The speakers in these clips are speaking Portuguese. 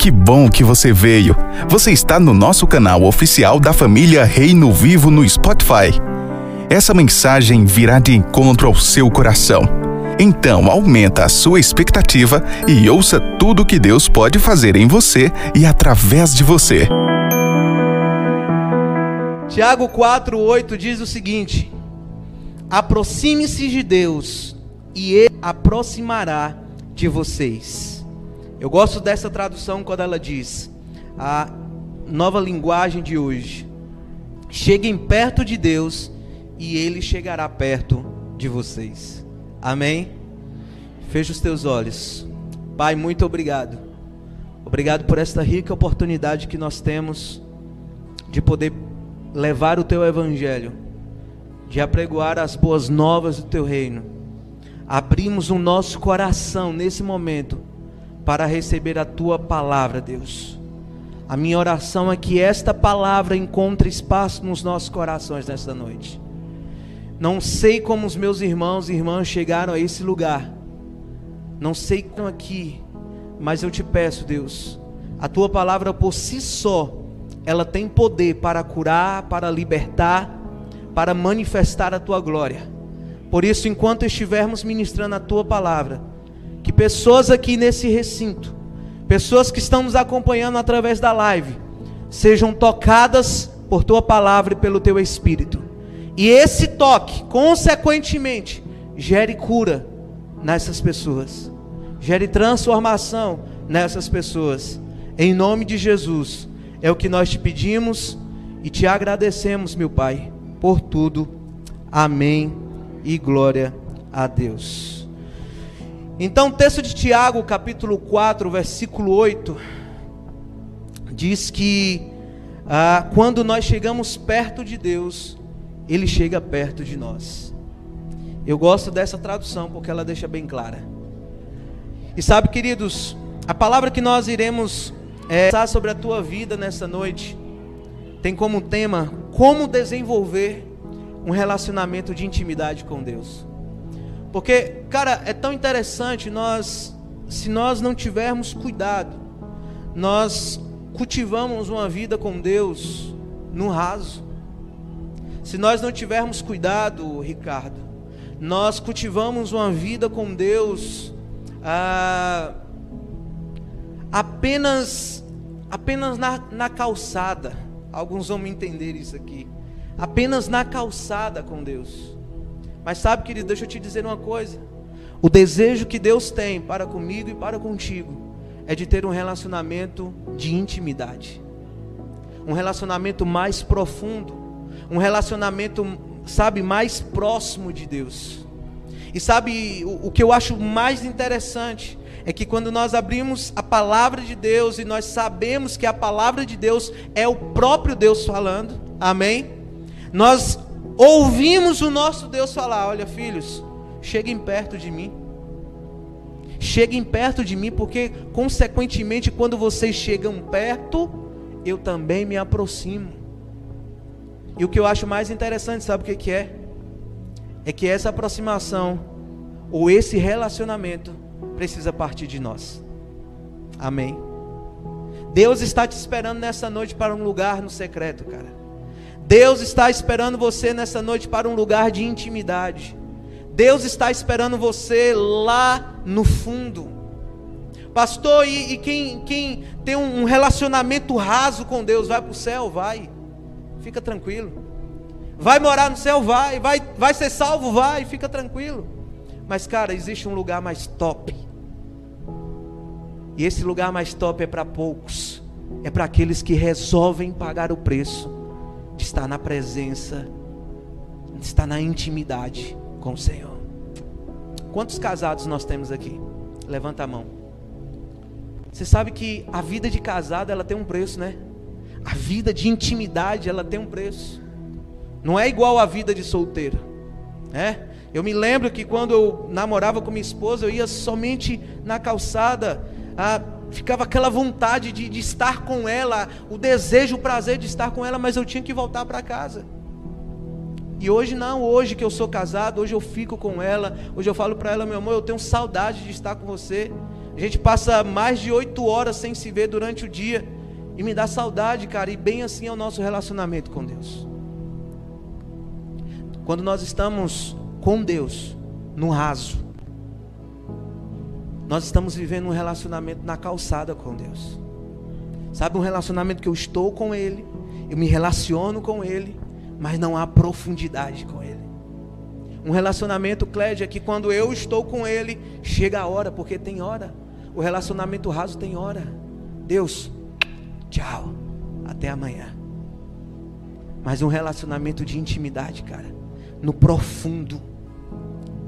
Que bom que você veio. Você está no nosso canal oficial da família Reino Vivo no Spotify. Essa mensagem virá de encontro ao seu coração. Então, aumenta a sua expectativa e ouça tudo que Deus pode fazer em você e através de você. Tiago 4:8 diz o seguinte: Aproxime-se de Deus e ele aproximará de vocês. Eu gosto dessa tradução quando ela diz, a nova linguagem de hoje: cheguem perto de Deus e Ele chegará perto de vocês. Amém? Feche os teus olhos. Pai, muito obrigado. Obrigado por esta rica oportunidade que nós temos de poder levar o teu evangelho, de apregoar as boas novas do teu reino. Abrimos o nosso coração nesse momento para receber a tua palavra, Deus. A minha oração é que esta palavra encontre espaço nos nossos corações nesta noite. Não sei como os meus irmãos e irmãs chegaram a esse lugar. Não sei como aqui, mas eu te peço, Deus, a tua palavra por si só, ela tem poder para curar, para libertar, para manifestar a tua glória. Por isso, enquanto estivermos ministrando a tua palavra, pessoas aqui nesse recinto, pessoas que estão nos acompanhando através da live, sejam tocadas por tua palavra e pelo teu espírito. E esse toque, consequentemente, gere cura nessas pessoas, gere transformação nessas pessoas. Em nome de Jesus, é o que nós te pedimos e te agradecemos, meu Pai, por tudo. Amém e glória a Deus. Então, o texto de Tiago, capítulo 4, versículo 8, diz que ah, quando nós chegamos perto de Deus, Ele chega perto de nós. Eu gosto dessa tradução porque ela deixa bem clara. E sabe, queridos, a palavra que nós iremos é, sobre a tua vida nessa noite tem como tema como desenvolver um relacionamento de intimidade com Deus. Porque, cara, é tão interessante nós, se nós não tivermos cuidado, nós cultivamos uma vida com Deus no raso. Se nós não tivermos cuidado, Ricardo, nós cultivamos uma vida com Deus ah, apenas, apenas na, na calçada. Alguns vão me entender isso aqui. Apenas na calçada com Deus. Mas sabe, querido, deixa eu te dizer uma coisa. O desejo que Deus tem para comigo e para contigo é de ter um relacionamento de intimidade. Um relacionamento mais profundo, um relacionamento, sabe, mais próximo de Deus. E sabe, o, o que eu acho mais interessante é que quando nós abrimos a palavra de Deus e nós sabemos que a palavra de Deus é o próprio Deus falando, amém? Nós ouvimos o nosso Deus falar: Olha, filhos, cheguem perto de mim. Cheguem perto de mim, porque, consequentemente, quando vocês chegam perto, eu também me aproximo. E o que eu acho mais interessante, sabe o que, é? É que essa aproximação, ou esse relacionamento, precisa partir de nós. Amém. Deus está te esperando nessa noite para um lugar no secreto, cara. Deus está esperando você nessa noite para um lugar de intimidade. Deus está esperando você lá no fundo. Pastor, e, e quem, quem tem um relacionamento raso com Deus, vai para o céu? Vai. Fica tranquilo. Vai morar no céu? Vai. Vai, vai ser salvo? Vai. Fica tranquilo. Mas, cara, existe um lugar mais top. E esse lugar mais top é para poucos. É para aqueles que resolvem pagar o preço estar na presença, estar na intimidade com o Senhor. Quantos casados nós temos aqui? Levanta a mão. Você sabe que a vida de casado ela tem um preço, né? A vida de intimidade ela tem um preço. Não é igual à vida de solteiro, né? Eu me lembro que quando eu namorava com minha esposa, eu ia somente na calçada a ficava aquela vontade de, de estar com ela, o desejo, o prazer de estar com ela, mas eu tinha que voltar para casa. E hoje não, hoje que eu sou casado, hoje eu fico com ela, hoje eu falo para ela, meu amor, eu tenho saudade de estar com você. A gente passa mais de oito horas sem se ver durante o dia. E me dá saudade, cara. E bem assim é o nosso relacionamento com Deus. Quando nós estamos com Deus, no raso, nós estamos vivendo um relacionamento na calçada com Deus. Sabe, um relacionamento que eu estou com Ele, eu me relaciono com Ele, mas não há profundidade com Ele. Um relacionamento, Clédia, que quando eu estou com Ele, chega a hora, porque tem hora. O relacionamento raso tem hora. Deus, tchau, até amanhã. Mas um relacionamento de intimidade, cara, no profundo,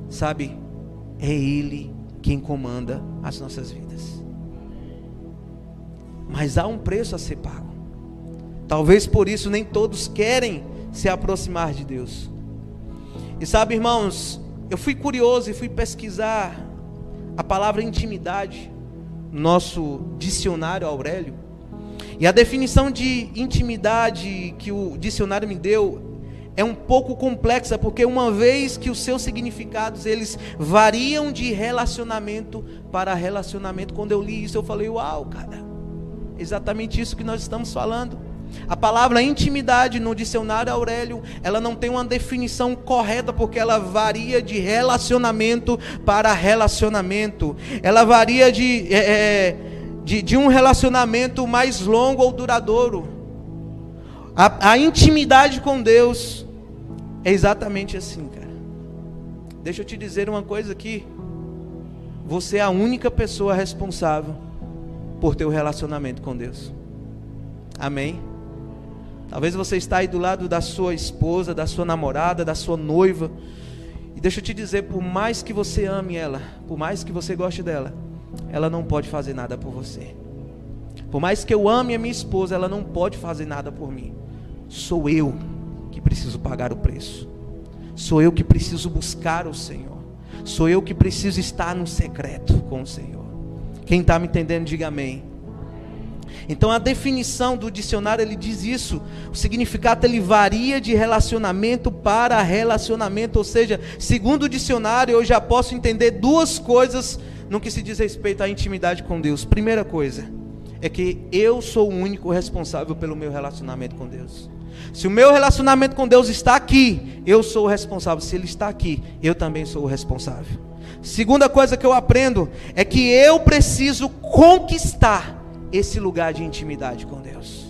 sabe, é Ele quem comanda as nossas vidas. Mas há um preço a ser pago. Talvez por isso nem todos querem se aproximar de Deus. E sabe, irmãos, eu fui curioso e fui pesquisar a palavra intimidade no nosso dicionário Aurélio. E a definição de intimidade que o dicionário me deu é um pouco complexa, porque uma vez que os seus significados eles variam de relacionamento para relacionamento, quando eu li isso eu falei, uau, cara, exatamente isso que nós estamos falando. A palavra intimidade no dicionário Aurélio, ela não tem uma definição correta porque ela varia de relacionamento para relacionamento. Ela varia de, é, é de, de um relacionamento mais longo ou duradouro. A, a intimidade com Deus é exatamente assim, cara. Deixa eu te dizer uma coisa aqui. Você é a única pessoa responsável por um relacionamento com Deus. Amém? Talvez você está aí do lado da sua esposa, da sua namorada, da sua noiva. E deixa eu te dizer, por mais que você ame ela, por mais que você goste dela, ela não pode fazer nada por você. Por mais que eu ame a minha esposa, ela não pode fazer nada por mim. Sou eu que preciso pagar o preço. Sou eu que preciso buscar o Senhor. Sou eu que preciso estar no secreto com o Senhor. Quem está me entendendo, diga amém. Então a definição do dicionário ele diz isso. O significado ele varia de relacionamento para relacionamento, ou seja, segundo o dicionário eu já posso entender duas coisas no que se diz respeito à intimidade com Deus. Primeira coisa é que eu sou o único responsável pelo meu relacionamento com Deus. Se o meu relacionamento com Deus está aqui, eu sou o responsável. Se Ele está aqui, eu também sou o responsável. Segunda coisa que eu aprendo é que eu preciso conquistar esse lugar de intimidade com Deus.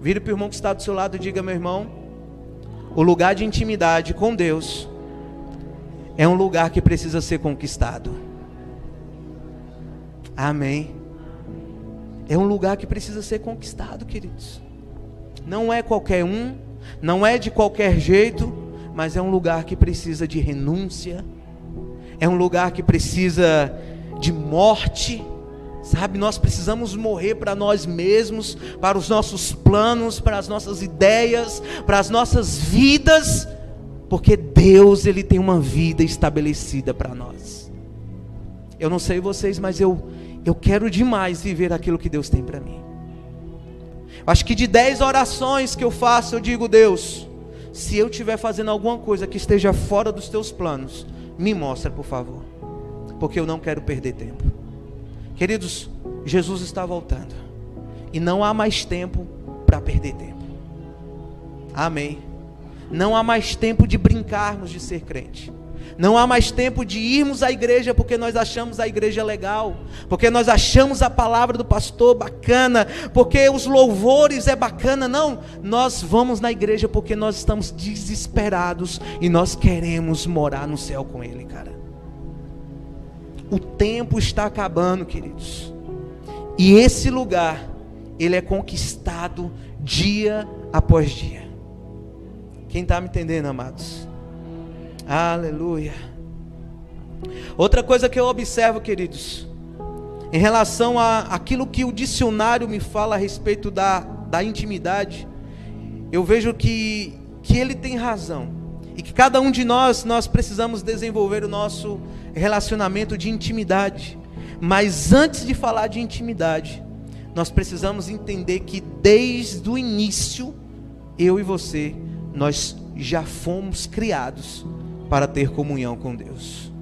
Vire para o irmão que está do seu lado e diga, meu irmão, o lugar de intimidade com Deus é um lugar que precisa ser conquistado. Amém. É um lugar que precisa ser conquistado, queridos. Não é qualquer um, não é de qualquer jeito, mas é um lugar que precisa de renúncia, é um lugar que precisa de morte, sabe? Nós precisamos morrer para nós mesmos, para os nossos planos, para as nossas ideias, para as nossas vidas, porque Deus, Ele tem uma vida estabelecida para nós. Eu não sei vocês, mas eu, eu quero demais viver aquilo que Deus tem para mim. Acho que de dez orações que eu faço, eu digo, Deus, se eu estiver fazendo alguma coisa que esteja fora dos teus planos, me mostra, por favor. Porque eu não quero perder tempo. Queridos, Jesus está voltando. E não há mais tempo para perder tempo. Amém. Não há mais tempo de brincarmos de ser crente. Não há mais tempo de irmos à igreja porque nós achamos a igreja legal, porque nós achamos a palavra do pastor bacana, porque os louvores é bacana. Não, nós vamos na igreja porque nós estamos desesperados e nós queremos morar no céu com Ele, cara. O tempo está acabando, queridos. E esse lugar, ele é conquistado dia após dia. Quem está me entendendo, amados? Aleluia. Outra coisa que eu observo, queridos, em relação a aquilo que o dicionário me fala a respeito da, da intimidade, eu vejo que, que ele tem razão. E que cada um de nós, nós precisamos desenvolver o nosso relacionamento de intimidade. Mas antes de falar de intimidade, nós precisamos entender que desde o início, eu e você, nós já fomos criados para ter comunhão com Deus.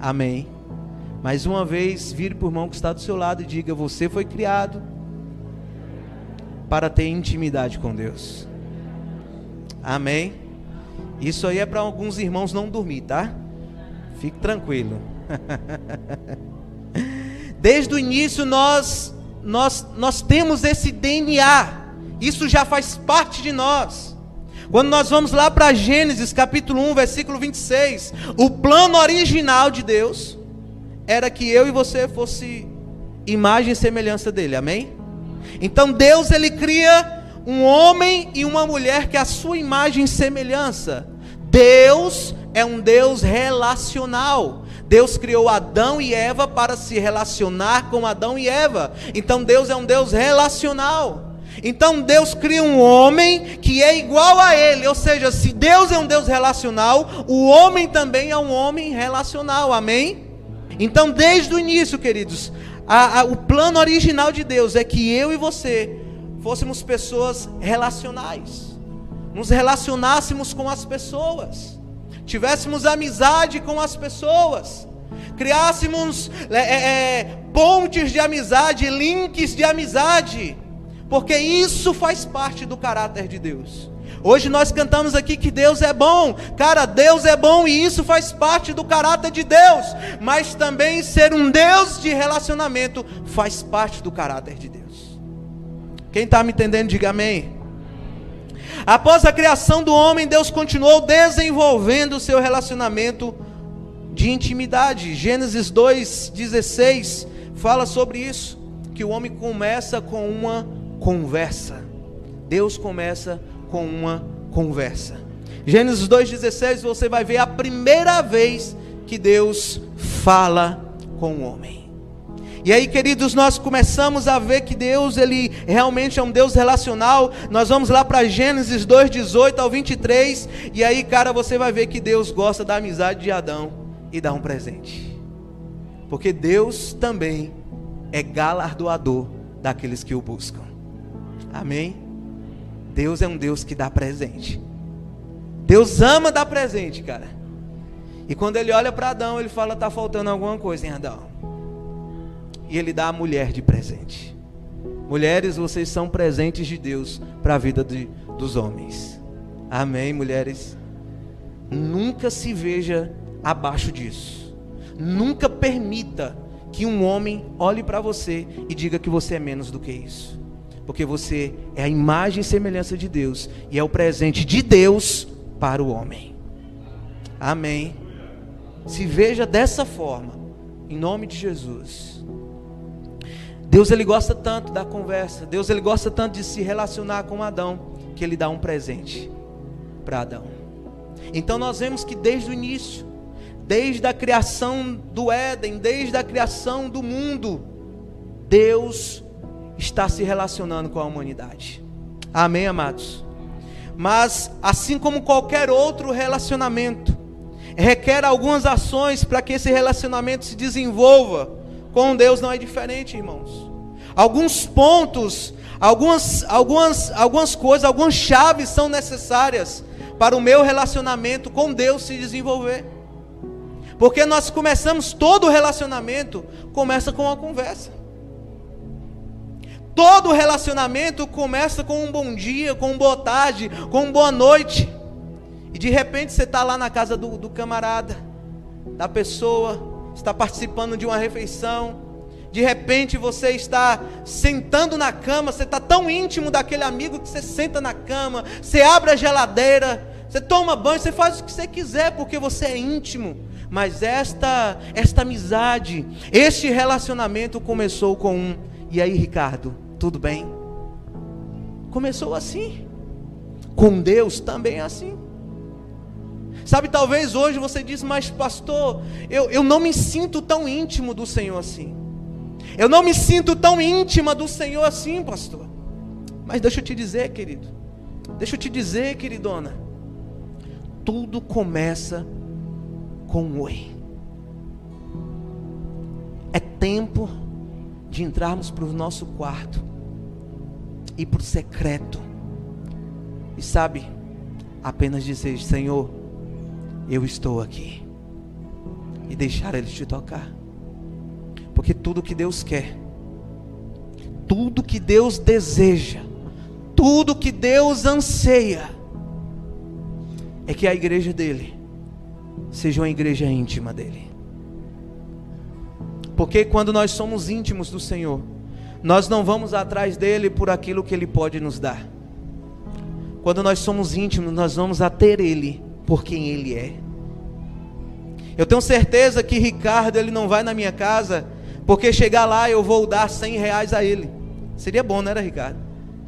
Amém. Mais uma vez, vire por mão que está do seu lado e diga: Você foi criado para ter intimidade com Deus. Amém? Isso aí é para alguns irmãos não dormir, tá? Fique tranquilo. Desde o início nós nós nós temos esse DNA. Isso já faz parte de nós. Quando nós vamos lá para Gênesis capítulo 1, versículo 26, o plano original de Deus era que eu e você fosse imagem e semelhança dele. Amém? Então Deus ele cria um homem e uma mulher que é a sua imagem e semelhança. Deus é um Deus relacional. Deus criou Adão e Eva para se relacionar com Adão e Eva. Então Deus é um Deus relacional. Então Deus cria um homem que é igual a ele, ou seja, se Deus é um Deus relacional, o homem também é um homem relacional. Amém? Então, desde o início, queridos, a, a, o plano original de Deus é que eu e você fôssemos pessoas relacionais, nos relacionássemos com as pessoas, tivéssemos amizade com as pessoas, criássemos é, é, é, pontes de amizade, links de amizade, porque isso faz parte do caráter de Deus. Hoje nós cantamos aqui que Deus é bom. Cara, Deus é bom e isso faz parte do caráter de Deus. Mas também ser um Deus de relacionamento faz parte do caráter de Deus. Quem está me entendendo, diga amém. Após a criação do homem, Deus continuou desenvolvendo o seu relacionamento de intimidade. Gênesis 2,16 fala sobre isso. Que o homem começa com uma conversa. Deus começa com uma conversa. Gênesis 2,16 você vai ver a primeira vez que Deus fala com o homem. E aí, queridos, nós começamos a ver que Deus, ele realmente é um Deus relacional. Nós vamos lá para Gênesis 2:18 ao 23, e aí, cara, você vai ver que Deus gosta da amizade de Adão e dá um presente. Porque Deus também é galardoador daqueles que o buscam. Amém. Deus é um Deus que dá presente. Deus ama dar presente, cara. E quando ele olha para Adão, ele fala: está faltando alguma coisa em Adão. E ele dá a mulher de presente. Mulheres, vocês são presentes de Deus para a vida de, dos homens. Amém, mulheres? Nunca se veja abaixo disso. Nunca permita que um homem olhe para você e diga que você é menos do que isso porque você é a imagem e semelhança de Deus e é o presente de Deus para o homem. Amém. Se veja dessa forma, em nome de Jesus. Deus ele gosta tanto da conversa, Deus ele gosta tanto de se relacionar com Adão, que ele dá um presente para Adão. Então nós vemos que desde o início, desde a criação do Éden, desde a criação do mundo, Deus está se relacionando com a humanidade. Amém, amados? Mas, assim como qualquer outro relacionamento, requer algumas ações para que esse relacionamento se desenvolva. Com Deus não é diferente, irmãos. Alguns pontos, algumas, algumas, algumas coisas, algumas chaves são necessárias para o meu relacionamento com Deus se desenvolver. Porque nós começamos todo relacionamento começa com uma conversa. Todo relacionamento começa com um bom dia, com uma boa tarde, com uma boa noite. E de repente você está lá na casa do, do camarada, da pessoa, está participando de uma refeição. De repente você está sentando na cama, você está tão íntimo daquele amigo que você senta na cama, você abre a geladeira, você toma banho, você faz o que você quiser porque você é íntimo. Mas esta esta amizade, este relacionamento começou com um. E aí, Ricardo? Tudo bem. Começou assim. Com Deus também é assim. Sabe, talvez hoje você diz, mas pastor, eu, eu não me sinto tão íntimo do Senhor assim. Eu não me sinto tão íntima do Senhor assim, pastor. Mas deixa eu te dizer, querido. Deixa eu te dizer, queridona. Tudo começa com um oi. É tempo de entrarmos para o nosso quarto, ir para o secreto, e sabe, apenas dizer: Senhor, eu estou aqui, e deixar Ele te tocar. Porque tudo que Deus quer, tudo que Deus deseja, tudo que Deus anseia, é que a igreja dele seja uma igreja íntima dele. Porque quando nós somos íntimos do Senhor, nós não vamos atrás dele por aquilo que ele pode nos dar. Quando nós somos íntimos, nós vamos a ter ele por quem ele é. Eu tenho certeza que Ricardo ele não vai na minha casa porque chegar lá eu vou dar 100 reais a ele. Seria bom, não era, Ricardo?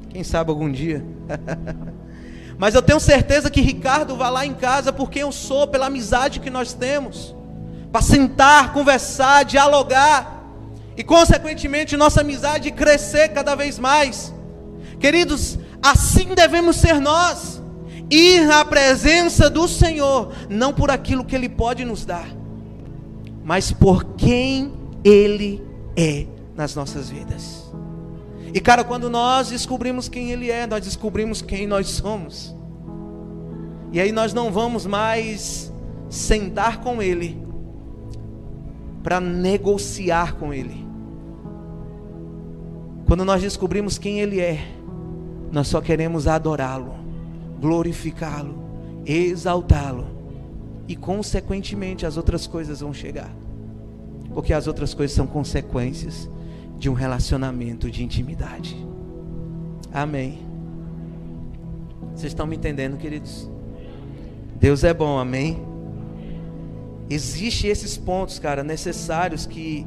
Quem sabe algum dia. Mas eu tenho certeza que Ricardo vai lá em casa por quem eu sou, pela amizade que nós temos. Para sentar, conversar, dialogar. E consequentemente nossa amizade crescer cada vez mais. Queridos, assim devemos ser nós. Ir à presença do Senhor, não por aquilo que Ele pode nos dar, mas por quem Ele é nas nossas vidas. E cara, quando nós descobrimos quem Ele é, nós descobrimos quem nós somos. E aí nós não vamos mais sentar com Ele para negociar com Ele. Quando nós descobrimos quem Ele é, nós só queremos adorá-lo, glorificá-lo, exaltá-lo. E consequentemente as outras coisas vão chegar. Porque as outras coisas são consequências de um relacionamento de intimidade. Amém. Vocês estão me entendendo, queridos? Deus é bom, amém? Existem esses pontos, cara, necessários que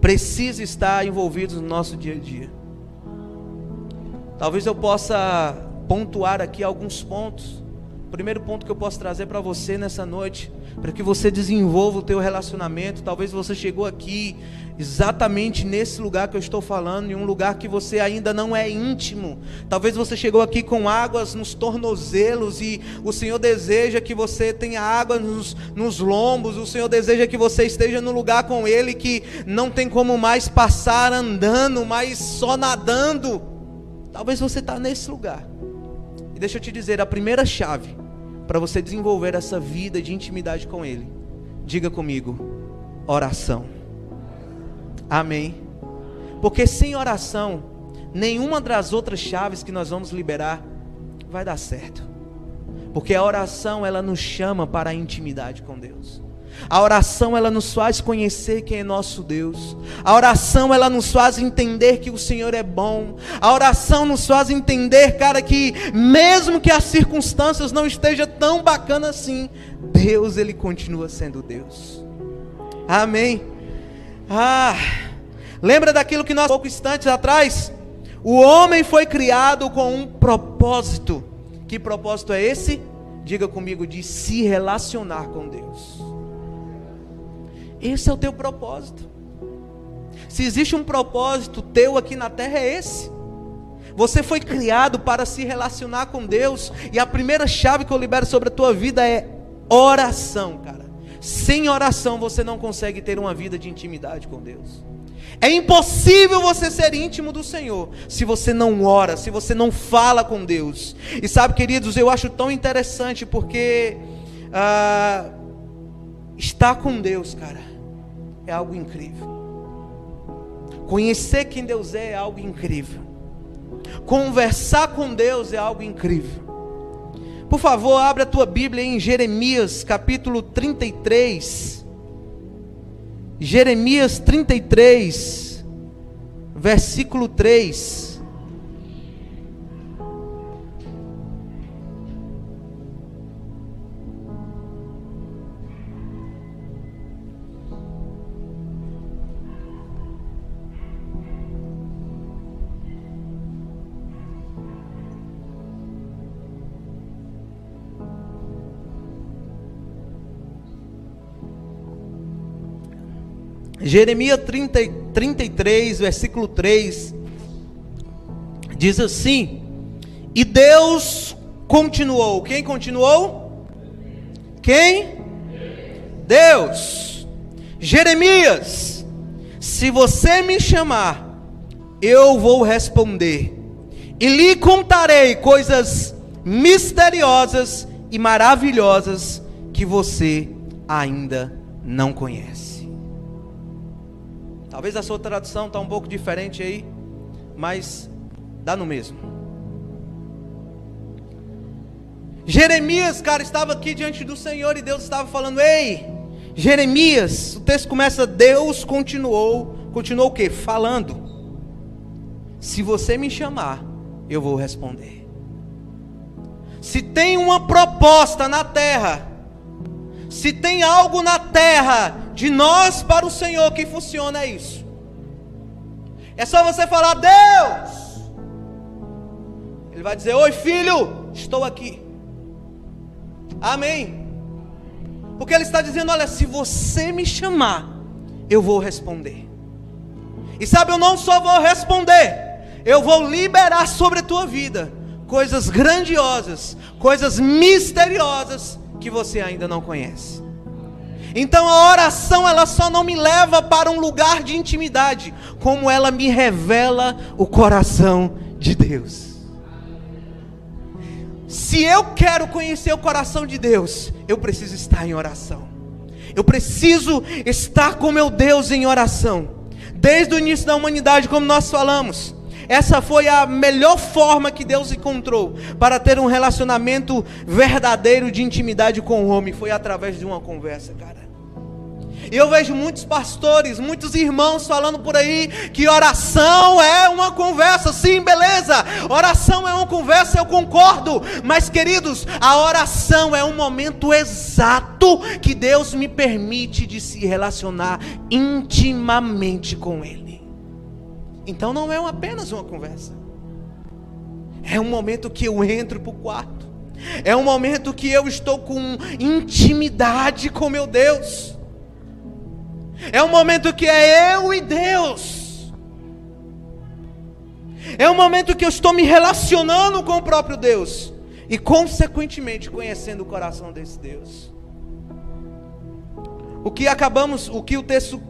precisam estar envolvidos no nosso dia a dia. Talvez eu possa pontuar aqui alguns pontos. Primeiro ponto que eu posso trazer para você nessa noite, para que você desenvolva o teu relacionamento. Talvez você chegou aqui exatamente nesse lugar que eu estou falando, em um lugar que você ainda não é íntimo. Talvez você chegou aqui com águas nos tornozelos e o Senhor deseja que você tenha água nos, nos lombos, o Senhor deseja que você esteja no lugar com Ele que não tem como mais passar andando, mas só nadando. Talvez você está nesse lugar. E deixa eu te dizer, a primeira chave para você desenvolver essa vida de intimidade com Ele, diga comigo, oração. Amém. Porque sem oração, nenhuma das outras chaves que nós vamos liberar vai dar certo. Porque a oração, ela nos chama para a intimidade com Deus. A oração ela nos faz conhecer quem é nosso Deus. A oração ela nos faz entender que o Senhor é bom. A oração nos faz entender, cara, que mesmo que as circunstâncias não estejam tão bacanas assim, Deus ele continua sendo Deus. Amém. Ah, lembra daquilo que nós pouco instantes atrás? O homem foi criado com um propósito. Que propósito é esse? Diga comigo, de se relacionar com Deus. Esse é o teu propósito. Se existe um propósito teu aqui na terra, é esse. Você foi criado para se relacionar com Deus, e a primeira chave que eu libero sobre a tua vida é oração, cara. Sem oração você não consegue ter uma vida de intimidade com Deus. É impossível você ser íntimo do Senhor se você não ora, se você não fala com Deus. E sabe, queridos, eu acho tão interessante porque ah, estar com Deus, cara, é algo incrível. Conhecer quem Deus é é algo incrível. Conversar com Deus é algo incrível. Por favor, abra a tua Bíblia em Jeremias capítulo 33. Jeremias 33, versículo 3. Jeremias 30, 33, versículo 3, diz assim: E Deus continuou. Quem continuou? Quem? Deus. Jeremias, se você me chamar, eu vou responder, e lhe contarei coisas misteriosas e maravilhosas que você ainda não conhece. Talvez a sua tradução está um pouco diferente aí, mas dá no mesmo. Jeremias, cara, estava aqui diante do Senhor e Deus estava falando: Ei, Jeremias, o texto começa: Deus continuou, continuou o quê? Falando. Se você me chamar, eu vou responder. Se tem uma proposta na terra, se tem algo na terra de nós para o Senhor que funciona, é isso. É só você falar, Deus. Ele vai dizer: Oi, filho, estou aqui. Amém. Porque ele está dizendo: Olha, se você me chamar, eu vou responder. E sabe, eu não só vou responder, eu vou liberar sobre a tua vida coisas grandiosas, coisas misteriosas que você ainda não conhece. Então a oração ela só não me leva para um lugar de intimidade, como ela me revela o coração de Deus. Se eu quero conhecer o coração de Deus, eu preciso estar em oração. Eu preciso estar com meu Deus em oração. Desde o início da humanidade, como nós falamos, essa foi a melhor forma que Deus encontrou para ter um relacionamento verdadeiro de intimidade com o homem, foi através de uma conversa, cara. E eu vejo muitos pastores, muitos irmãos falando por aí que oração é uma conversa. Sim, beleza. Oração é uma conversa, eu concordo. Mas, queridos, a oração é um momento exato que Deus me permite de se relacionar intimamente com Ele. Então não é apenas uma conversa. É um momento que eu entro para o quarto. É um momento que eu estou com intimidade com meu Deus. É um momento que é eu e Deus. É um momento que eu estou me relacionando com o próprio Deus e consequentemente conhecendo o coração desse Deus. O que acabamos, o que o texto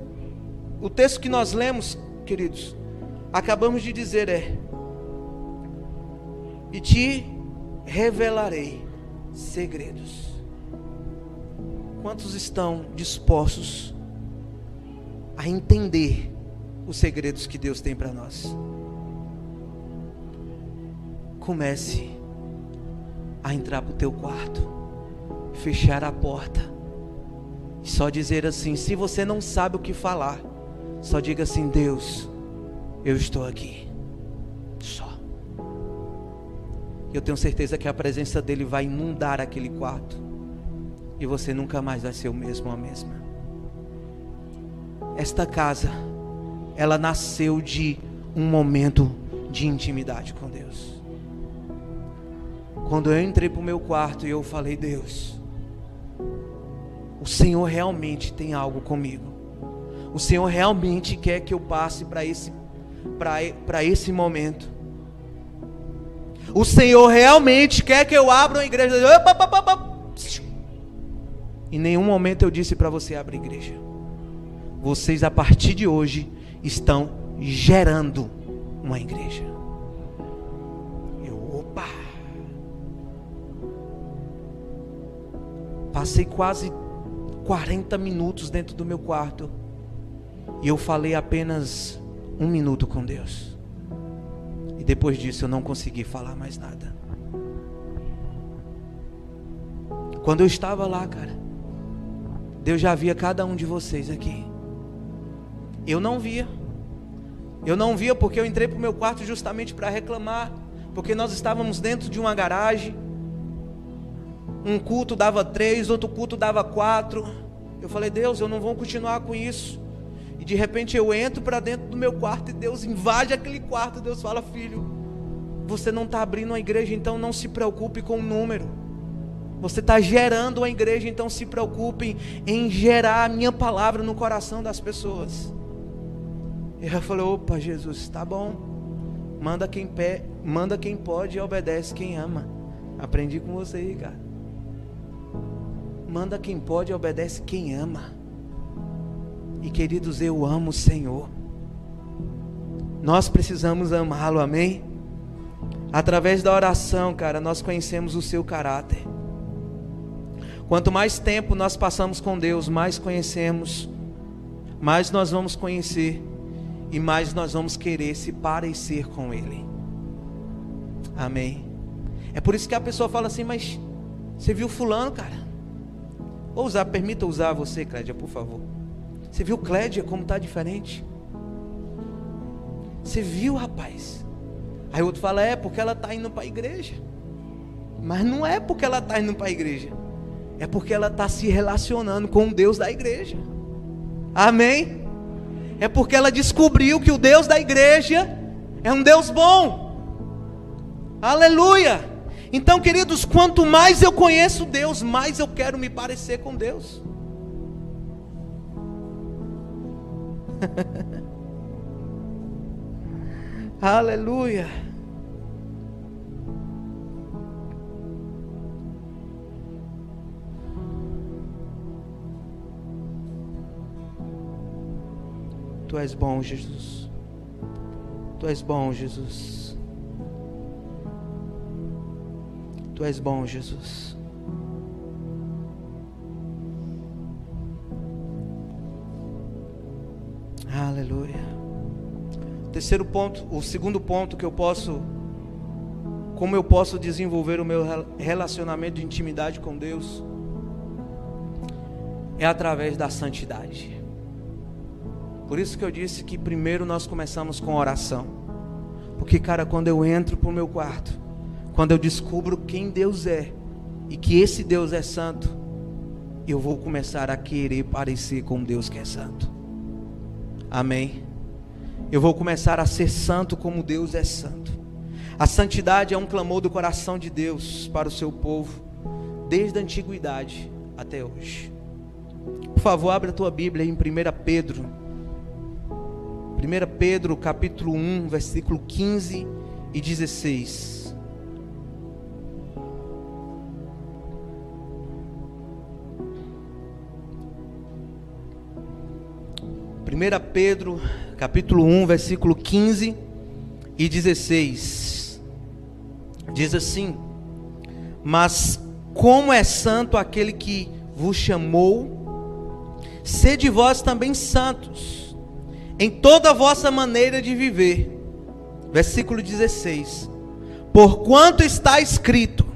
o texto que nós lemos, queridos, acabamos de dizer é: E te revelarei segredos. Quantos estão dispostos a entender os segredos que Deus tem para nós. Comece a entrar para o teu quarto, fechar a porta e só dizer assim: se você não sabe o que falar, só diga assim: Deus, eu estou aqui. Só. Eu tenho certeza que a presença dele vai inundar aquele quarto e você nunca mais vai ser o mesmo ou a mesma. Esta casa, ela nasceu de um momento de intimidade com Deus. Quando eu entrei para o meu quarto e eu falei, Deus, o Senhor realmente tem algo comigo. O Senhor realmente quer que eu passe para esse, para esse momento. O Senhor realmente quer que eu abra uma igreja. Em nenhum momento eu disse para você abrir igreja vocês a partir de hoje estão gerando uma igreja. Eu, opa! Passei quase 40 minutos dentro do meu quarto e eu falei apenas um minuto com Deus. E depois disso eu não consegui falar mais nada. Quando eu estava lá, cara, Deus já via cada um de vocês aqui. Eu não via. Eu não via porque eu entrei para o meu quarto justamente para reclamar. Porque nós estávamos dentro de uma garagem. Um culto dava três, outro culto dava quatro. Eu falei, Deus, eu não vou continuar com isso. E de repente eu entro para dentro do meu quarto e Deus invade aquele quarto. Deus fala, filho, você não está abrindo uma igreja, então não se preocupe com o número. Você está gerando uma igreja, então se preocupe em gerar a minha palavra no coração das pessoas. E ela falou: opa, Jesus, tá bom. Manda quem, pé, manda quem pode e obedece quem ama. Aprendi com você cara. Manda quem pode e obedece quem ama. E queridos, eu amo o Senhor. Nós precisamos amá-lo, amém? Através da oração, cara, nós conhecemos o seu caráter. Quanto mais tempo nós passamos com Deus, mais conhecemos, mais nós vamos conhecer e mais nós vamos querer se parecer com Ele. Amém. É por isso que a pessoa fala assim, mas você viu fulano, cara? Vou usar, permita usar você, Clédia, por favor. Você viu Clédia como está diferente? Você viu, rapaz? Aí o outro fala, é porque ela está indo para a igreja. Mas não é porque ela está indo para a igreja. É porque ela está se relacionando com o Deus da igreja. Amém? É porque ela descobriu que o Deus da igreja é um Deus bom. Aleluia! Então, queridos, quanto mais eu conheço Deus, mais eu quero me parecer com Deus. Aleluia. Tu és bom, Jesus. Tu és bom, Jesus. Tu és bom, Jesus. Aleluia. Terceiro ponto, o segundo ponto que eu posso como eu posso desenvolver o meu relacionamento de intimidade com Deus é através da santidade. Por isso que eu disse que primeiro nós começamos com oração. Porque, cara, quando eu entro para o meu quarto, quando eu descubro quem Deus é e que esse Deus é santo, eu vou começar a querer parecer com Deus que é santo. Amém. Eu vou começar a ser santo como Deus é santo. A santidade é um clamor do coração de Deus para o seu povo, desde a antiguidade até hoje. Por favor, abra a tua Bíblia em 1 Pedro 1 Pedro capítulo 1, versículo 15 e 16. Primeira Pedro, capítulo 1, versículo 15 e 16. Diz assim: Mas como é santo aquele que vos chamou, sede vós também santos em toda a vossa maneira de viver. Versículo 16: Porquanto está escrito: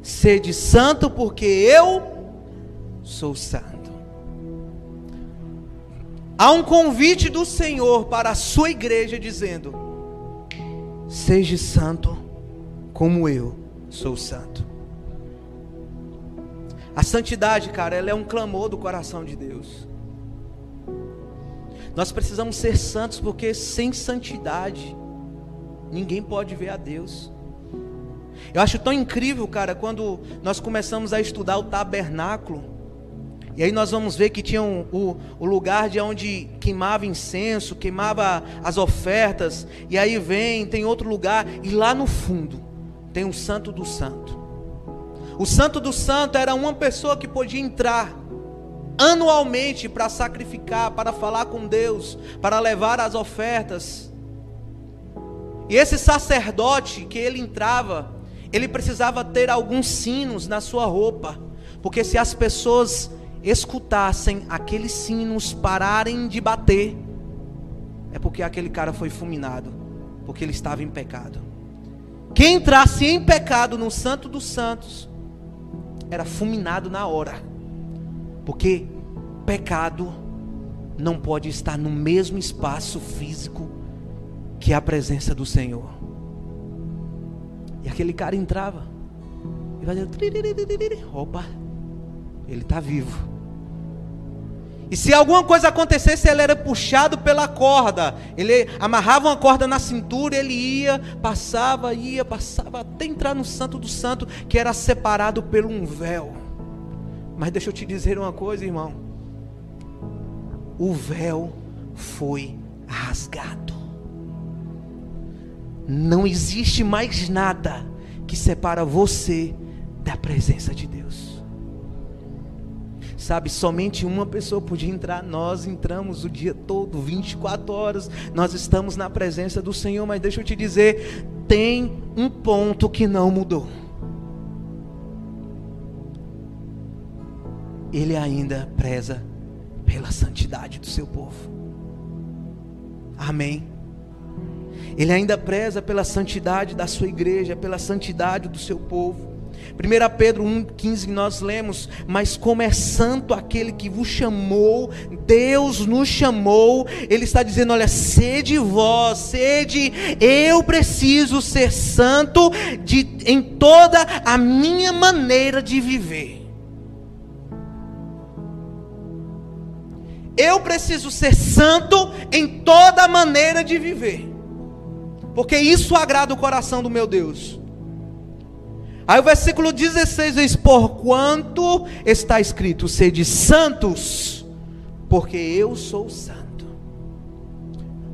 Sede santo, porque eu sou santo. Há um convite do Senhor para a sua igreja dizendo: Seja santo, como eu sou santo. A santidade, cara, ela é um clamor do coração de Deus. Nós precisamos ser santos porque sem santidade ninguém pode ver a Deus. Eu acho tão incrível, cara, quando nós começamos a estudar o tabernáculo. E aí nós vamos ver que tinha um, o, o lugar de onde queimava incenso, queimava as ofertas. E aí vem, tem outro lugar. E lá no fundo tem um santo do santo. O santo do santo era uma pessoa que podia entrar anualmente para sacrificar, para falar com Deus, para levar as ofertas. E esse sacerdote que ele entrava, ele precisava ter alguns sinos na sua roupa, porque se as pessoas escutassem aqueles sinos pararem de bater, é porque aquele cara foi fulminado, porque ele estava em pecado. Quem entrasse em pecado no Santo dos Santos era fulminado na hora. Porque pecado não pode estar no mesmo espaço físico que a presença do Senhor. E aquele cara entrava e fazia opa, ele está vivo. E se alguma coisa acontecesse, ele era puxado pela corda. Ele amarrava uma corda na cintura, ele ia, passava, ia, passava, até entrar no Santo do Santo, que era separado por um véu. Mas deixa eu te dizer uma coisa, irmão. O véu foi rasgado. Não existe mais nada que separa você da presença de Deus. Sabe, somente uma pessoa podia entrar, nós entramos o dia todo, 24 horas, nós estamos na presença do Senhor, mas deixa eu te dizer, tem um ponto que não mudou. Ele ainda preza pela santidade do seu povo. Amém. Ele ainda preza pela santidade da sua igreja, pela santidade do seu povo. 1 Pedro 1,15 nós lemos, mas como é santo aquele que vos chamou, Deus nos chamou, Ele está dizendo: olha, sede vós, sede, eu preciso ser santo de, em toda a minha maneira de viver. Eu preciso ser santo em toda a maneira de viver porque isso agrada o coração do meu Deus. Aí o versículo 16 diz: Porquanto está escrito, sede santos, porque eu sou santo.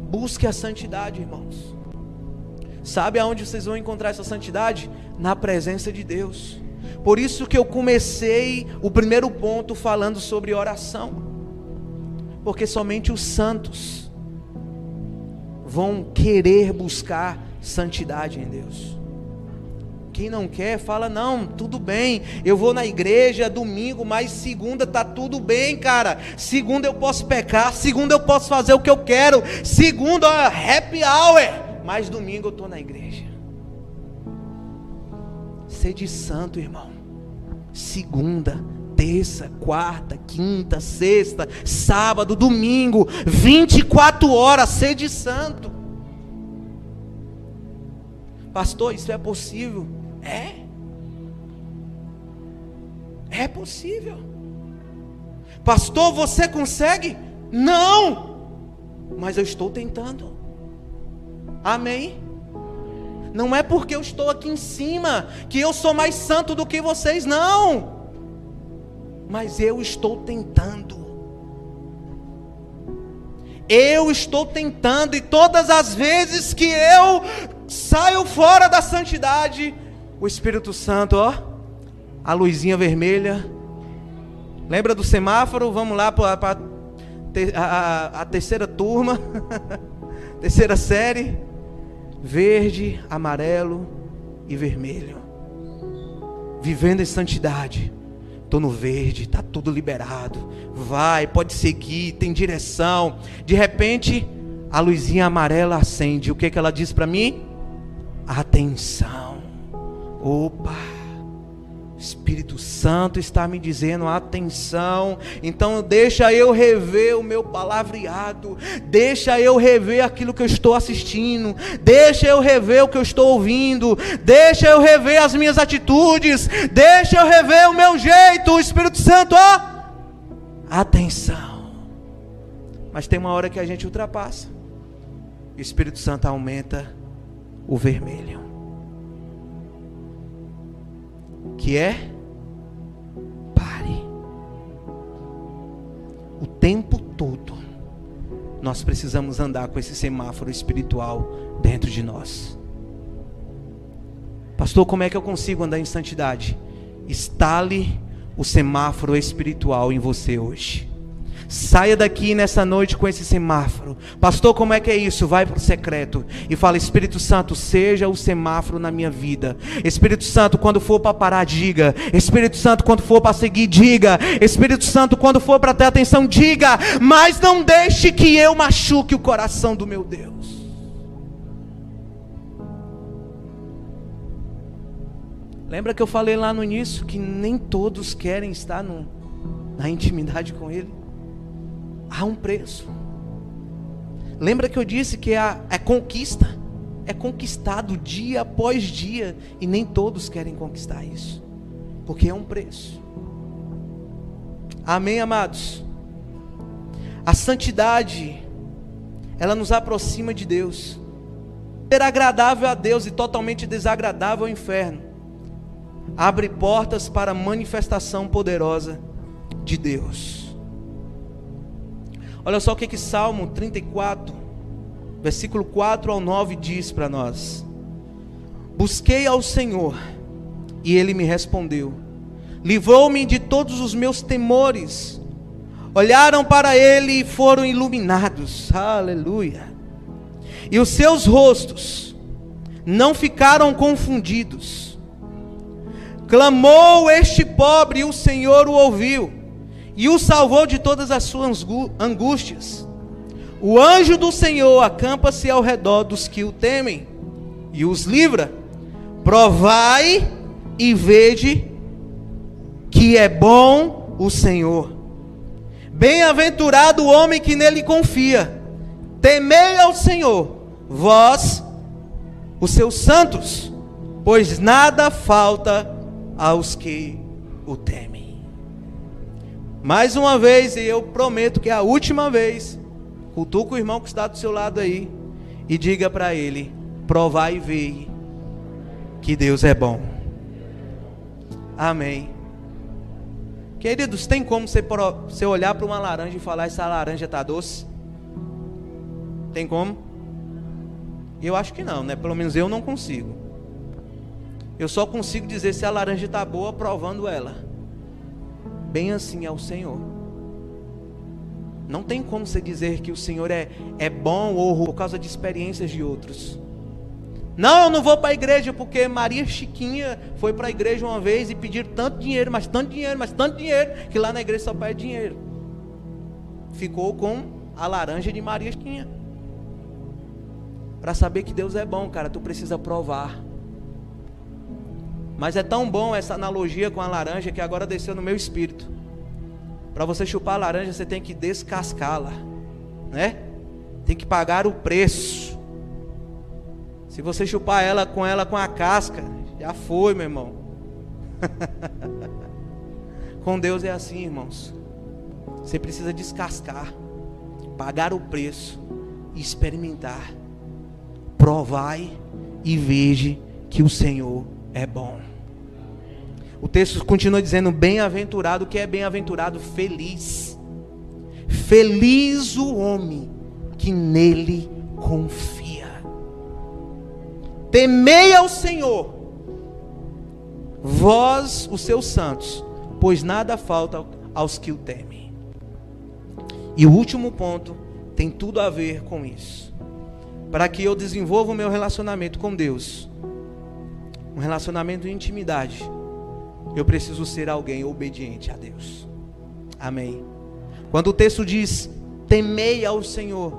Busque a santidade, irmãos. Sabe aonde vocês vão encontrar essa santidade? Na presença de Deus. Por isso que eu comecei o primeiro ponto falando sobre oração. Porque somente os santos vão querer buscar santidade em Deus. Quem não quer, fala: não, tudo bem, eu vou na igreja domingo, mas segunda tá tudo bem, cara. Segunda eu posso pecar, segunda eu posso fazer o que eu quero, segunda, happy hour, mas domingo eu estou na igreja. Sede santo, irmão. Segunda, terça, quarta, quinta, sexta, sábado, domingo, 24 horas, sede santo. Pastor, isso é possível? É. É possível. Pastor, você consegue? Não. Mas eu estou tentando. Amém. Não é porque eu estou aqui em cima que eu sou mais santo do que vocês, não mas eu estou tentando. Eu estou tentando, e todas as vezes que eu saio fora da santidade, o Espírito Santo, ó, a luzinha vermelha. Lembra do semáforo? Vamos lá para a, a, terceira turma, terceira série. Verde, amarelo e vermelho. Vivendo em santidade Estou no verde, está tudo liberado. Vai, pode seguir, tem direção. De repente, a luzinha amarela acende. O que, que ela diz para mim? Atenção. Opa. Espírito Santo está me dizendo atenção. Então deixa eu rever o meu palavreado, deixa eu rever aquilo que eu estou assistindo, deixa eu rever o que eu estou ouvindo, deixa eu rever as minhas atitudes, deixa eu rever o meu jeito. Espírito Santo, ó, atenção. Mas tem uma hora que a gente ultrapassa. O Espírito Santo aumenta o vermelho. Que é pare. O tempo todo nós precisamos andar com esse semáforo espiritual dentro de nós. Pastor, como é que eu consigo andar em santidade? Estale o semáforo espiritual em você hoje. Saia daqui nessa noite com esse semáforo. Pastor, como é que é isso? Vai para o secreto e fala: Espírito Santo, seja o semáforo na minha vida. Espírito Santo, quando for para parar, diga. Espírito Santo, quando for para seguir, diga. Espírito Santo, quando for para ter atenção, diga. Mas não deixe que eu machuque o coração do meu Deus. Lembra que eu falei lá no início que nem todos querem estar no, na intimidade com Ele? Há um preço. Lembra que eu disse que é, é conquista, é conquistado dia após dia, e nem todos querem conquistar isso, porque é um preço. Amém, amados? A santidade, ela nos aproxima de Deus. Ser agradável a Deus e totalmente desagradável ao inferno, abre portas para a manifestação poderosa de Deus. Olha só o que, que Salmo 34, versículo 4 ao 9 diz para nós: Busquei ao Senhor, e ele me respondeu, livrou-me de todos os meus temores. Olharam para ele e foram iluminados, aleluia. E os seus rostos não ficaram confundidos. Clamou este pobre e o Senhor o ouviu e o salvou de todas as suas angústias. O anjo do Senhor acampa-se ao redor dos que o temem e os livra. Provai e vede que é bom o Senhor. Bem-aventurado o homem que nele confia. Temei ao Senhor, vós, os seus santos, pois nada falta aos que o temem. Mais uma vez, e eu prometo que é a última vez, cutuca o irmão que está do seu lado aí e diga para ele: provai e vei que Deus é bom. Amém. Queridos, tem como você, você olhar para uma laranja e falar: essa laranja está doce? Tem como? Eu acho que não, né? Pelo menos eu não consigo. Eu só consigo dizer se a laranja está boa provando ela. Bem assim é o Senhor. Não tem como você dizer que o Senhor é, é bom ou por causa de experiências de outros. Não, eu não vou para a igreja porque Maria Chiquinha foi para a igreja uma vez e pedir tanto dinheiro, mas tanto dinheiro, mas tanto dinheiro, que lá na igreja só pede dinheiro. Ficou com a laranja de Maria Chiquinha. Para saber que Deus é bom, cara, tu precisa provar. Mas é tão bom essa analogia com a laranja que agora desceu no meu espírito. Para você chupar a laranja, você tem que descascá-la, né? Tem que pagar o preço. Se você chupar ela com ela com a casca, já foi, meu irmão. com Deus é assim, irmãos. Você precisa descascar, pagar o preço experimentar. Provai e veja que o Senhor é bom. O texto continua dizendo: bem-aventurado, que é bem-aventurado, feliz. Feliz o homem que nele confia. Temei ao Senhor, vós, os seus santos, pois nada falta aos que o temem. E o último ponto tem tudo a ver com isso. Para que eu desenvolva o meu relacionamento com Deus, um relacionamento de intimidade eu preciso ser alguém obediente a Deus. Amém. Quando o texto diz: temei ao Senhor,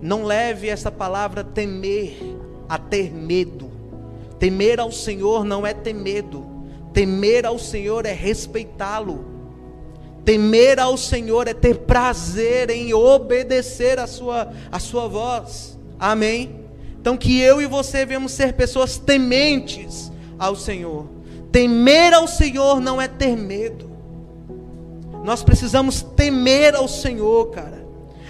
não leve essa palavra temer a ter medo. Temer ao Senhor não é ter medo. Temer ao Senhor é respeitá-lo. Temer ao Senhor é ter prazer em obedecer a sua, a sua voz. Amém? Então que eu e você venhamos ser pessoas tementes ao Senhor. Temer ao Senhor não é ter medo. Nós precisamos temer ao Senhor, cara.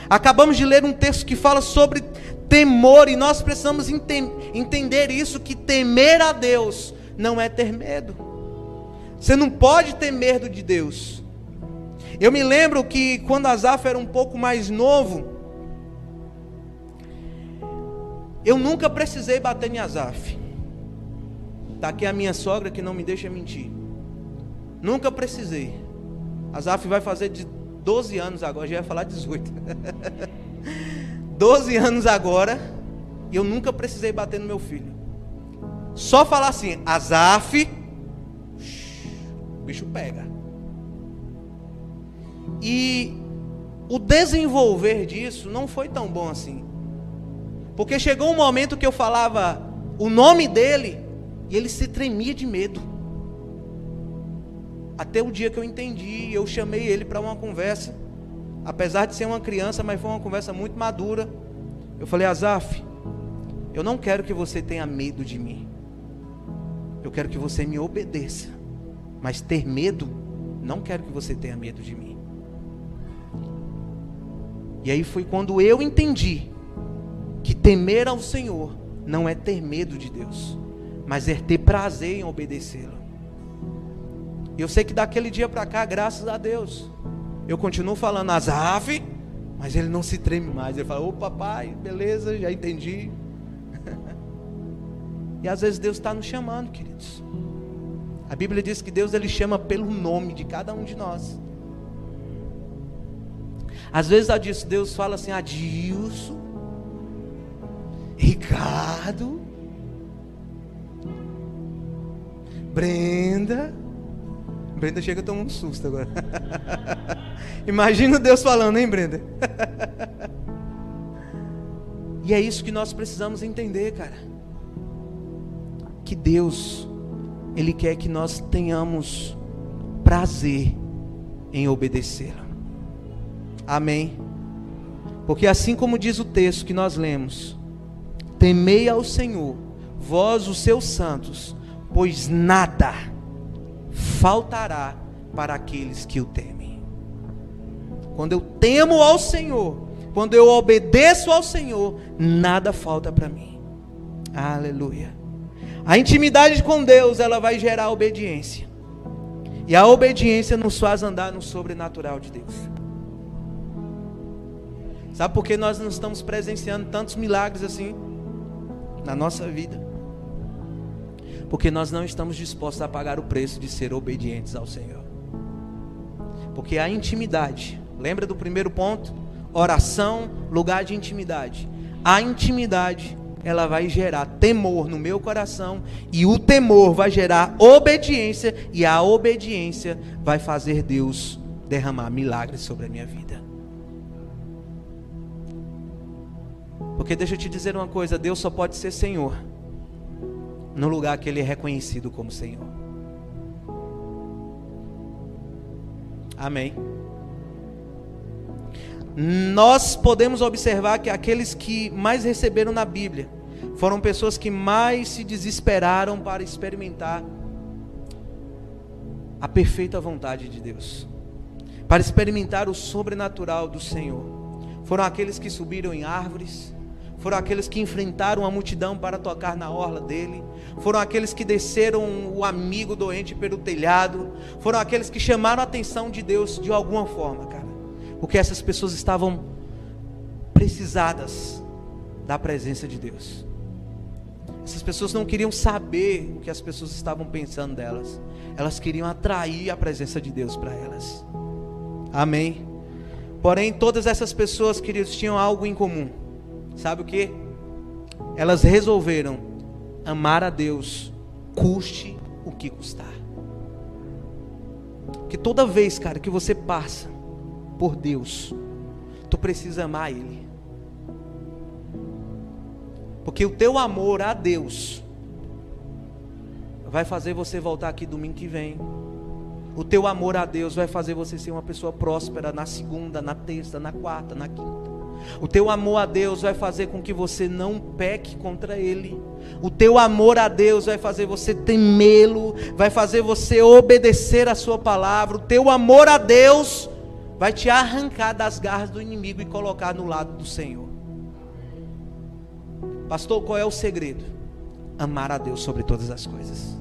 Acabamos de ler um texto que fala sobre temor e nós precisamos enten entender isso que temer a Deus não é ter medo. Você não pode ter medo de Deus. Eu me lembro que quando Azaf era um pouco mais novo, eu nunca precisei bater em Azaf. Está aqui a minha sogra que não me deixa mentir. Nunca precisei. A Zaf vai fazer de 12 anos agora, já ia falar 18. 12 anos agora, e eu nunca precisei bater no meu filho. Só falar assim, Azaf, o bicho pega. E o desenvolver disso não foi tão bom assim. Porque chegou um momento que eu falava o nome dele, e ele se tremia de medo. Até o dia que eu entendi, eu chamei ele para uma conversa. Apesar de ser uma criança, mas foi uma conversa muito madura. Eu falei, Azaf, eu não quero que você tenha medo de mim. Eu quero que você me obedeça. Mas ter medo, não quero que você tenha medo de mim. E aí foi quando eu entendi temer ao Senhor não é ter medo de Deus mas é ter prazer em obedecê-lo. E eu sei que daquele dia para cá, graças a Deus, eu continuo falando Azaf, mas ele não se treme mais. Ele fala: Ô papai, beleza, já entendi. e às vezes Deus está nos chamando, queridos. A Bíblia diz que Deus ele chama pelo nome de cada um de nós. Às vezes Deus fala assim: Adilson, Ricardo, Brenda. Brenda chega tomando um susto agora. Imagina Deus falando, hein, Brenda? E é isso que nós precisamos entender, cara. Que Deus, Ele quer que nós tenhamos prazer em obedecê-lo. Amém. Porque assim como diz o texto que nós lemos, temei ao Senhor, vós os seus santos, pois nada faltará para aqueles que o temem. Quando eu temo ao Senhor, quando eu obedeço ao Senhor, nada falta para mim. Aleluia. A intimidade com Deus, ela vai gerar obediência. E a obediência nos faz andar no sobrenatural de Deus. Sabe por que nós não estamos presenciando tantos milagres assim na nossa vida? Porque nós não estamos dispostos a pagar o preço de ser obedientes ao Senhor. Porque a intimidade, lembra do primeiro ponto? Oração, lugar de intimidade. A intimidade, ela vai gerar temor no meu coração, e o temor vai gerar obediência, e a obediência vai fazer Deus derramar milagres sobre a minha vida. Porque deixa eu te dizer uma coisa: Deus só pode ser Senhor no lugar que Ele é reconhecido como Senhor. Amém nós podemos observar que aqueles que mais receberam na Bíblia foram pessoas que mais se desesperaram para experimentar a perfeita vontade de Deus, para experimentar o sobrenatural do Senhor. Foram aqueles que subiram em árvores, foram aqueles que enfrentaram a multidão para tocar na orla dele, foram aqueles que desceram o amigo doente pelo telhado, foram aqueles que chamaram a atenção de Deus de alguma forma, cara porque essas pessoas estavam precisadas da presença de Deus. Essas pessoas não queriam saber o que as pessoas estavam pensando delas. Elas queriam atrair a presença de Deus para elas. Amém. Porém, todas essas pessoas, queridos, tinham algo em comum. Sabe o que? Elas resolveram amar a Deus, custe o que custar. Que toda vez, cara, que você passa por Deus, tu precisa amar Ele. Porque o teu amor a Deus vai fazer você voltar aqui domingo que vem. O teu amor a Deus vai fazer você ser uma pessoa próspera na segunda, na terça, na quarta, na quinta. O teu amor a Deus vai fazer com que você não peque contra Ele. O teu amor a Deus vai fazer você temê-lo, vai fazer você obedecer a Sua palavra. O teu amor a Deus vai te arrancar das garras do inimigo e colocar no lado do Senhor. Pastor, qual é o segredo? Amar a Deus sobre todas as coisas.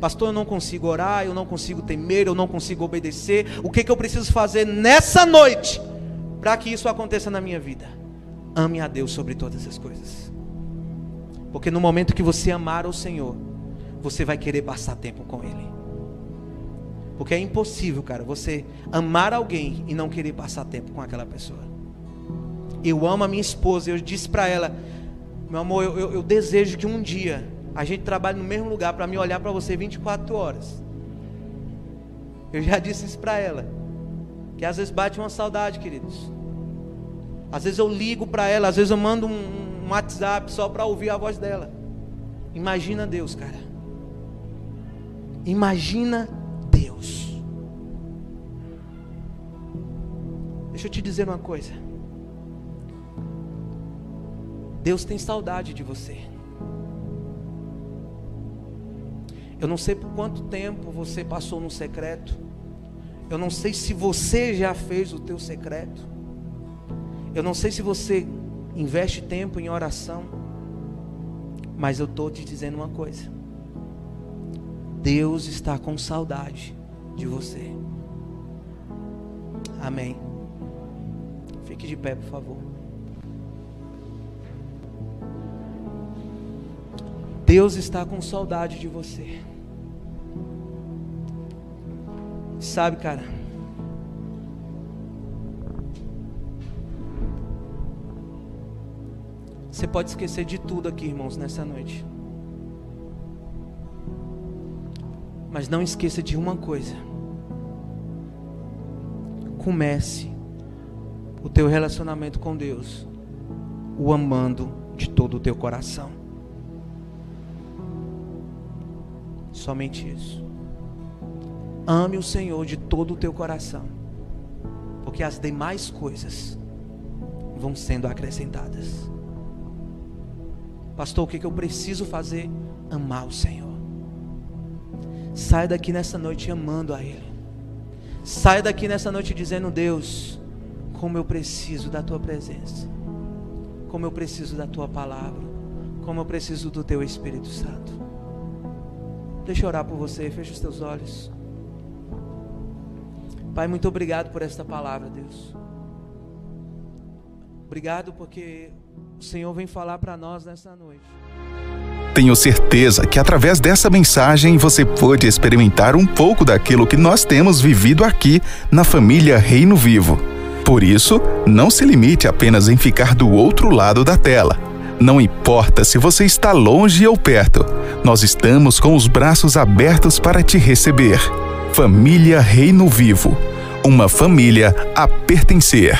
Pastor, eu não consigo orar, eu não consigo temer, eu não consigo obedecer. O que, que eu preciso fazer nessa noite para que isso aconteça na minha vida? Ame a Deus sobre todas as coisas. Porque no momento que você amar o Senhor, você vai querer passar tempo com Ele. Porque é impossível, cara, você amar alguém e não querer passar tempo com aquela pessoa. Eu amo a minha esposa, eu disse para ela, meu amor, eu, eu, eu, desejo que um dia a gente trabalhe no mesmo lugar para me olhar para você 24 horas. Eu já disse isso para ela. Que às vezes bate uma saudade, queridos. Às vezes eu ligo para ela, às vezes eu mando um, um WhatsApp só para ouvir a voz dela. Imagina Deus, cara. Imagina Deus. Deixa eu te dizer uma coisa. Deus tem saudade de você. Eu não sei por quanto tempo você passou no secreto. Eu não sei se você já fez o teu secreto. Eu não sei se você investe tempo em oração. Mas eu estou te dizendo uma coisa. Deus está com saudade de você. Amém. Fique de pé, por favor. Deus está com saudade de você. Sabe, cara? Você pode esquecer de tudo aqui, irmãos, nessa noite. Mas não esqueça de uma coisa. Comece o teu relacionamento com Deus o amando de todo o teu coração. Somente isso. Ame o Senhor de todo o teu coração, porque as demais coisas vão sendo acrescentadas. Pastor, o que, que eu preciso fazer? Amar o Senhor. Saia daqui nessa noite amando a Ele. Saia daqui nessa noite dizendo: Deus, como eu preciso da Tua presença, como eu preciso da Tua palavra, como eu preciso do Teu Espírito Santo. Deixa eu orar por você, fecha os teus olhos. Pai, muito obrigado por esta palavra, Deus. Obrigado porque o Senhor vem falar para nós nessa noite. Tenho certeza que através dessa mensagem você pôde experimentar um pouco daquilo que nós temos vivido aqui na família Reino Vivo. Por isso, não se limite apenas em ficar do outro lado da tela. Não importa se você está longe ou perto, nós estamos com os braços abertos para te receber. Família Reino Vivo uma família a pertencer.